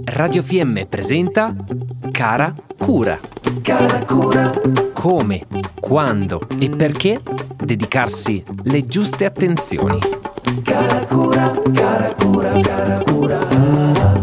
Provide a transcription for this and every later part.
Radio FM presenta Cara Cura. Cara Cura. Come, quando e perché dedicarsi le giuste attenzioni. Cara Cura, cara Cura, cara Cura.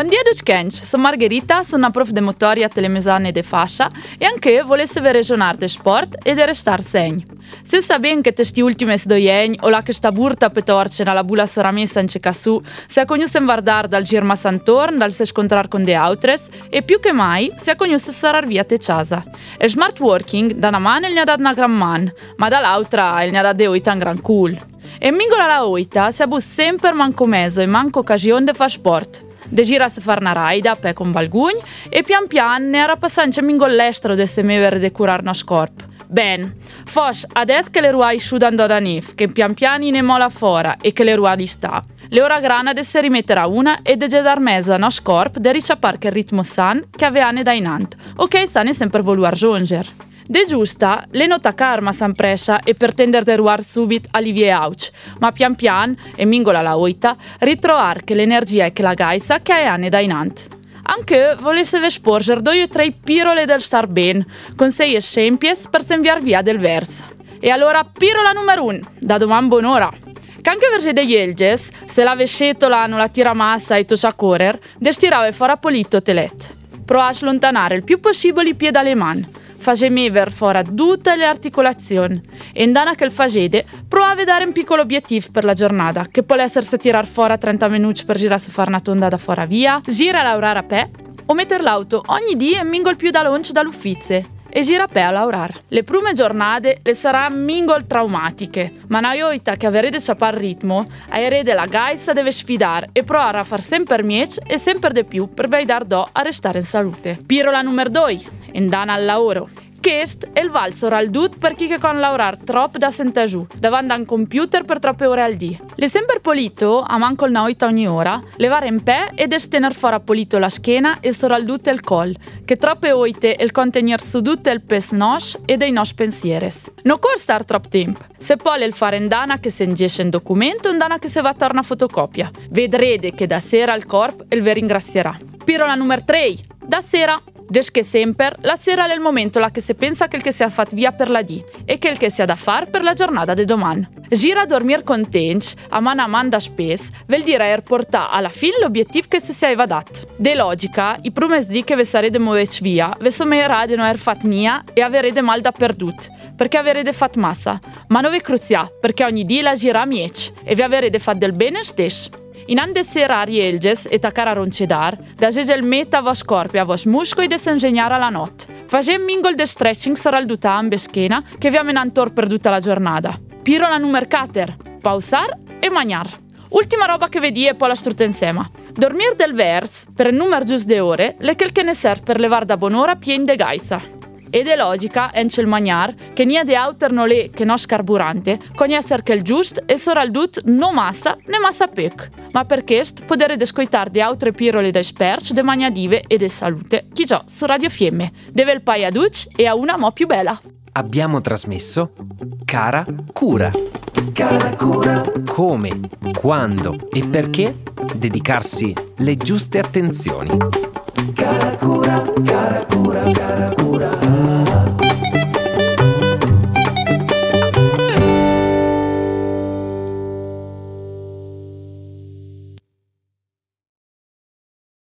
Buon dia Duchkench, sono Margherita, sono una prof de motoria telemesane de fascia e anche volesse regionare de sport e de restar segn. Se sa ben che questi ultimi due o la che sta burta petorce nella bula soramessa in Cecassù, se ha conosciuto guardare dal Girma Santorn, dal se scontrar con de autres e più che mai se ha conosciuto sarar via te casa. E smart working da una mano il ne ha dato una gran man, ma dall'altra il ne ha dato de oita un gran cool. E mingola la oita si ha bus sempre manco meso e manco occasione de fare sport. De gira se far una raida pe con valgugn e pian pian ne era passante mingol l'estro de se mevere de curar nos corp. Ben, fos, adesso che le ruai sciudando da nif, che pian piani ne mola fora e che le ruai sta, le ora grana de se rimetterà una e de gedar mesa nos corp de ricciapar che ritmo san che aveane da inant, ok sane sempre voluar giunger. De giusta, le nota karma san presa e per tender de ruar subit alivie auc, ma pian pian, e mingola la oita, ritrovar che l'energia e che la gaisa che hai da inant. Anche volesse vesporger due o tre pirole del star ben, con sei esempio per senviar via del vers. E allora pirola numero un, da domani buon'ora. Che anche verge degli elges, se la vescetola non la tira massa e toscia correr, destirave fora polito telet. Pro a slontanare il più possibile i piedi alle mani facemi ver fora tutte le articolazioni e indana che il facede provava a dare un piccolo obiettivo per la giornata che può essere tirar fuori 30 minuti per girare a fare una tonda da fora via, gira a lavorare a pe o mettere l'auto ogni dia e mingol più da lunch dall'ufficio e gira pe a lavorare. Le prime giornate le saranno mingol traumatiche, ma una ioita che avrete il ritmo, aerede la gaisa deve sfidare e provare a far sempre miec e sempre di più per vedere do a restare in salute. Pirola numero 2 indana al lavoro. Questo è il valso al dut per chi che con lavorare troppo da senta giù, davanti a un computer per troppe ore al dì. Le sempre polito, a manco il naoita ogni ora, levare in pe ed estener fora polito la schiena e soral dut il col, che troppe oite il contenir su dut il pes nos e dei nos pensieres. Non cor star troppo tempo, se poi il fare indana che se ingesce un documento e indana che se va torna fotocopia. Vedrete che da sera il corpo il vi ringrazierà. Pirola numero 3. Da sera Des che sempre, la sera è il momento là che si pensa il che sia fatto via per la D e che il che sia da fare per la giornata di domani. Gira a dormire contenti, a mano a mano da spes, vuol dire er portare alla fine l'obiettivo che si sia dato. De logica, i primi di che vi sarete muoveci via, vi sommerà di non aver fatto nia e avrete mal da perdut, perché avrete fatto massa, ma non vi cruzia, perché ogni dia la gira a mieci e vi avrete fatto del bene stesso. In ande sera rielges e tacara roncedar, da il meta vos corpi a vos musco e de s'ingegnare la not. Facem mingol de stretching sarà il duta ambe schena che vi amenantor per tutta la giornata. Piro la nummer cater, pausar e magnar. Ultima roba che vedi è poi la strutta insieme. Dormir del vers, per il numero giusto de ore, le quel che ne serve per levar da buon'ora pien de gaisa. Ed è logica, encel magnar, che nia de auter no le che nos carburante, con esser che il giust e sora il dut no massa ne massa pec. Ma per questo podere descoitar de altre pirole da sperch de magnadive e de salute, chi già su Radio Fiemme, deve il pai a duc e a una mo più bella. Abbiamo trasmesso Cara Cura. Cara Cura. Come, quando e perché dedicarsi le giuste attenzioni. Cara cura, cara cura, cara cura.